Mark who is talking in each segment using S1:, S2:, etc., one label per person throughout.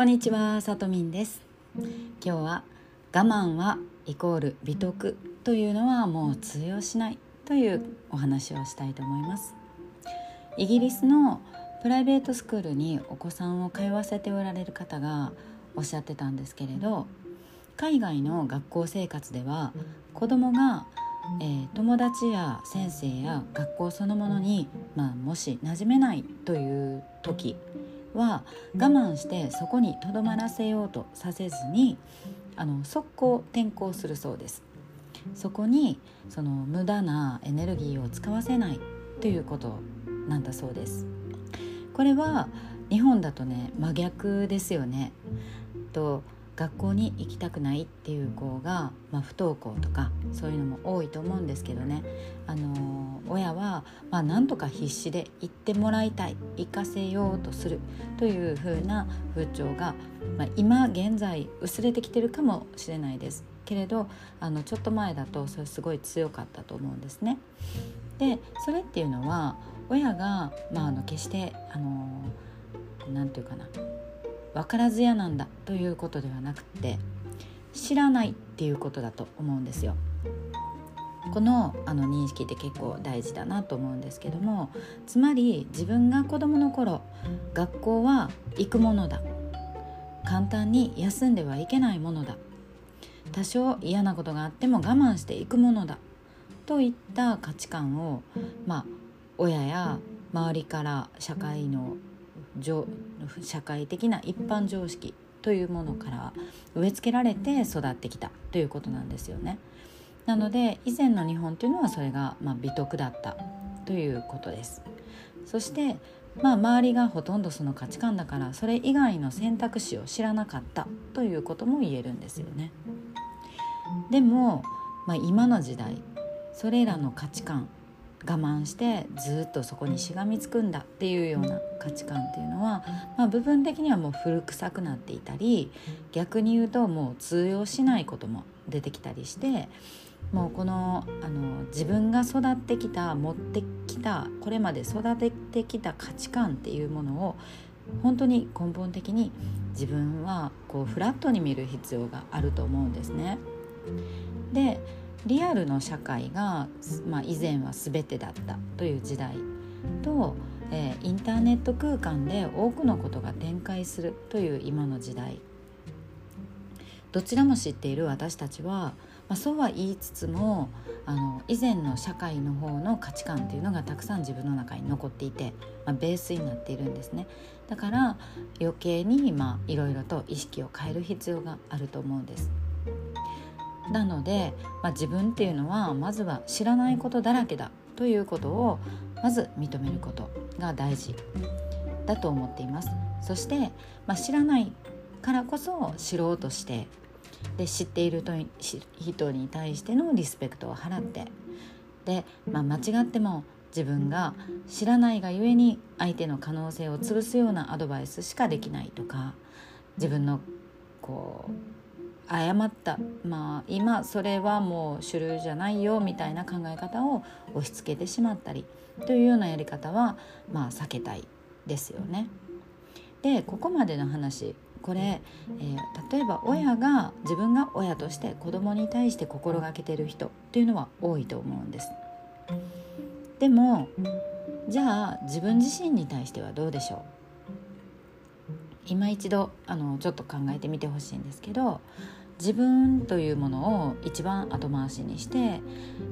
S1: こんにちは、さとみんです。今日は我慢はイコール美徳というのはもう通用しないというお話をしたいと思います。イギリスのプライベートスクールにお子さんを通わせておられる方がおっしゃってたんですけれど海外の学校生活では子供がえー、友達や先生や学校そのものに、まあ、もし馴染めないという時は我慢してそこにとどまらせようとさせずにあの速攻転校するそうです。そこにその無駄なエネルギーを使わせないということなんだそうです。これは日本だとね真逆ですよね。と学校に行きたくないっていう子が、まあ、不登校とかそういうのも多いと思うんですけどね、あの親は、まあ、なんとか必死で行ってもらいたい行かせようとするという風な風潮が、まあ、今現在薄れてきてるかもしれないです。けれどあのちょっと前だとそれすごい強かったと思うんですね。でそれっていうのは親が、まあ、あの決してあのなんていうかな。分からずやなんだということではなくて知らないっていうことだと思うんですよ。このあの認識って結構大事だなと思うんですけどもつまり自分が子どもの頃学校は行くものだ。簡単に休んではいけないものだ。多少嫌なことがあっても我慢していくものだ。といった価値観をまあ親や周りから社会の社会的な一般常識というものから植え付けられて育ってきたということなんですよね。なので以前の日本というのはそれがま美徳だったということです。そしてまあ周りがほとんどその価値観だからそれ以外の選択肢を知らなかったということも言えるんですよね。でも、まあ、今の時代それらの価値観我慢してずっとそこにしがみつくんだっていうような価値観っていうのは、まあ、部分的にはもう古臭くなっていたり逆に言うともう通用しないことも出てきたりしてもうこのあの自分が育ってきた持ってきたこれまで育ててきた価値観っていうものを本当に根本的に自分はこうフラットに見る必要があると思うんですね。でリアルの社会が、まあ、以前は全てだったという時代と、えー、インターネット空間で多くのことが展開するという今の時代どちらも知っている私たちは、まあ、そうは言いつつもあの以前の社会の方の価値観っていうのがたくさん自分の中に残っていて、まあ、ベースになっているんですねだから余計にいろいろと意識を変える必要があると思うんです。なので、まあ、自分っていうのはまずは知らないことだらけだということをまず認めることが大事だと思っています。そして、まあ、知らないからこそ知ろうとしてで知っている人に対してのリスペクトを払ってで、まあ、間違っても自分が知らないがゆえに相手の可能性を潰すようなアドバイスしかできないとか自分のこう誤ったまあ今それはもう主流じゃないよみたいな考え方を押し付けてしまったりというようなやり方はまあ避けたいですよね。でここまでの話これ、えー、例えば親が自分が親として子供に対して心がけてる人っていうのは多いと思うんです。でもじゃあ自分自身に対してはどうでしょう？今一度あのちょっと考えてみてほしいんですけど自分というものを一番後回しにして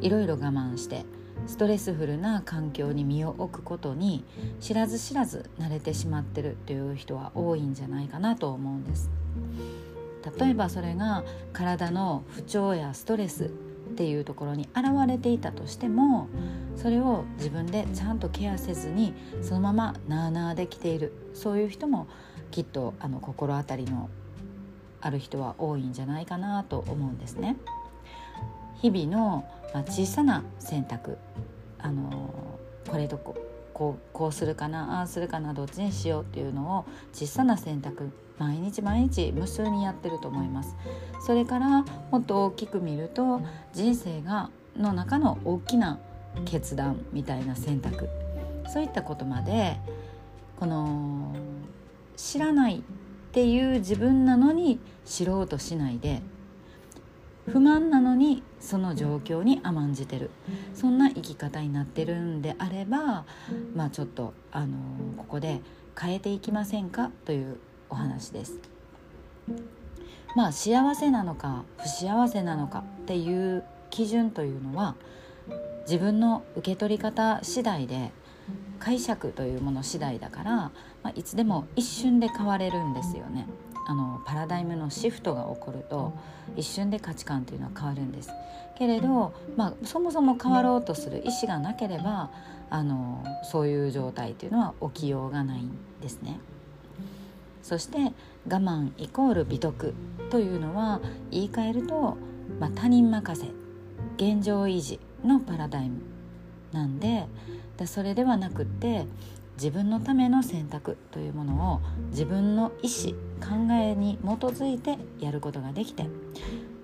S1: いろいろ我慢してストレスフルな環境に身を置くことに知らず知らず慣れてしまってるという人は多いんじゃないかなと思うんです。例えばそれが体の不調やストレスっていうところに現れていたとしてもそれを自分でちゃんとケアせずにそのままなあなあできている。そういう人もきっとあの心当たりのある人は多いんじゃないかなと思うんですね。日々の、ま小さな選択あのこれとここうこうするかなああするかなどっちにしようっていうのを小さな選択毎日毎日無数にやってると思いますそれからもっと大きく見ると人生がの中の大きな決断みたいな選択そういったことまでこの知らないっていう自分なのに知ろうとしないで不満なのにその状況に甘んじてるそんな生き方になってるんであればまあちょっとあのここで変えていきませんか？というお話です。まあ幸せなのか不幸せなのかっていう基準というのは自分の受け取り方次第で解釈というもの次第だから、まあ、いつでも一瞬で変われるんですよね。あのパラダイムのシフトが起こると一瞬で価値観というのは変わるんですけれど、まあ、そもそも変わろうとする意思がなければあのそういう状態というのは起きようがないんですね。そして我慢イコール美徳というのは言い換えると、まあ、他人任せ現状維持のパラダイムなんでそれではなくって自分のための選択というものを自分の意思考えに基づいてやることができて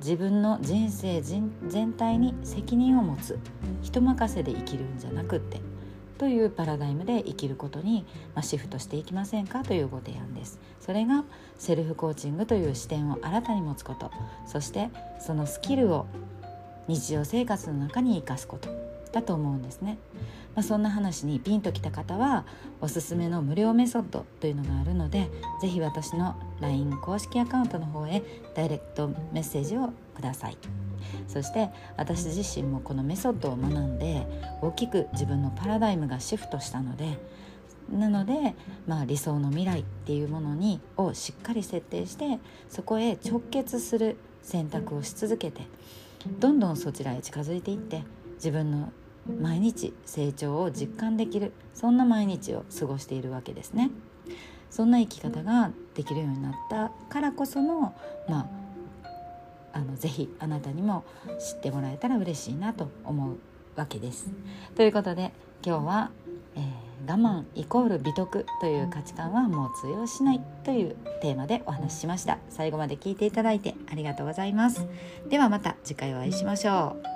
S1: 自分の人生全体に責任を持つ人任せで生きるんじゃなくってというパラダイムで生きることに、まあシフトしていきませんかというご提案です。それがセルフコーチングという視点を新たに持つこと。そしてそのスキルを日常生活の中に生かすことだと思うんですね、まあ、そんな話にピンときた方はおすすめの無料メソッドというのがあるので是非私の LINE 公式アカウントの方へダイレクトメッセージをください。そして私自身もこのメソッドを学んで大きく自分のパラダイムがシフトしたのでなので、まあ、理想の未来っていうものにをしっかり設定してそこへ直結する選択をし続けてどんどんそちらへ近づいていって自分の毎日成長を実感できるそんな毎日を過ごしているわけですね。そんな生き方ができるようになったからこそのまああのぜひあなたにも知ってもらえたら嬉しいなと思うわけです。ということで今日は、えー、我慢イコール美徳という価値観はもう通用しないというテーマでお話ししました。最後まで聞いていただいてありがとうございます。ではまた次回お会いしましょう。